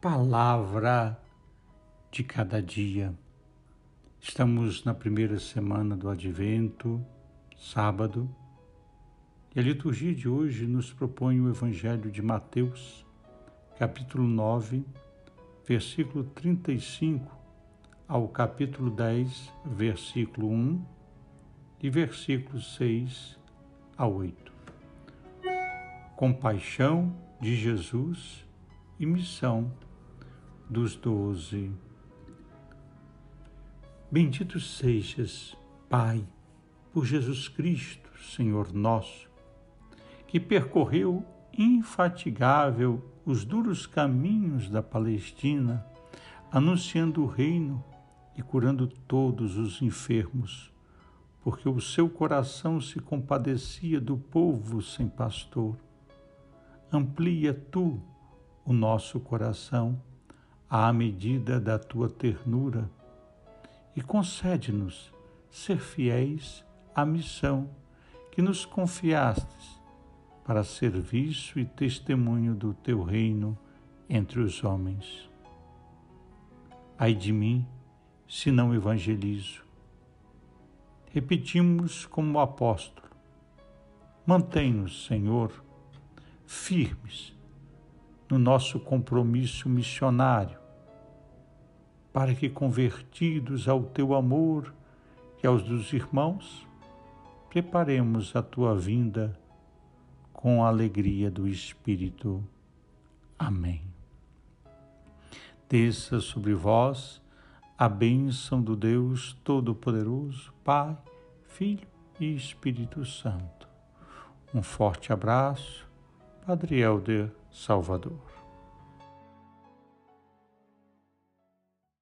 palavra de cada dia. Estamos na primeira semana do Advento, sábado, e a liturgia de hoje nos propõe o Evangelho de Mateus, capítulo 9, versículo 35 ao capítulo 10, versículo 1 e versículos 6 a 8. Compaixão de Jesus e missão dos doze. Bendito sejas, Pai, por Jesus Cristo, Senhor nosso, que percorreu infatigável os duros caminhos da Palestina, anunciando o reino e curando todos os enfermos, porque o seu coração se compadecia do povo sem pastor. Amplia tu o nosso coração à medida da tua ternura e concede-nos ser fiéis à missão que nos confiastes para serviço e testemunho do teu reino entre os homens. Ai de mim, se não evangelizo. Repetimos como apóstolo: mantém-nos, Senhor, firmes no nosso compromisso missionário, para que, convertidos ao teu amor e aos dos irmãos, preparemos a tua vinda com a alegria do Espírito. Amém. Desça sobre vós a bênção do Deus Todo-Poderoso, Pai, Filho e Espírito Santo. Um forte abraço, Adriel de Salvador.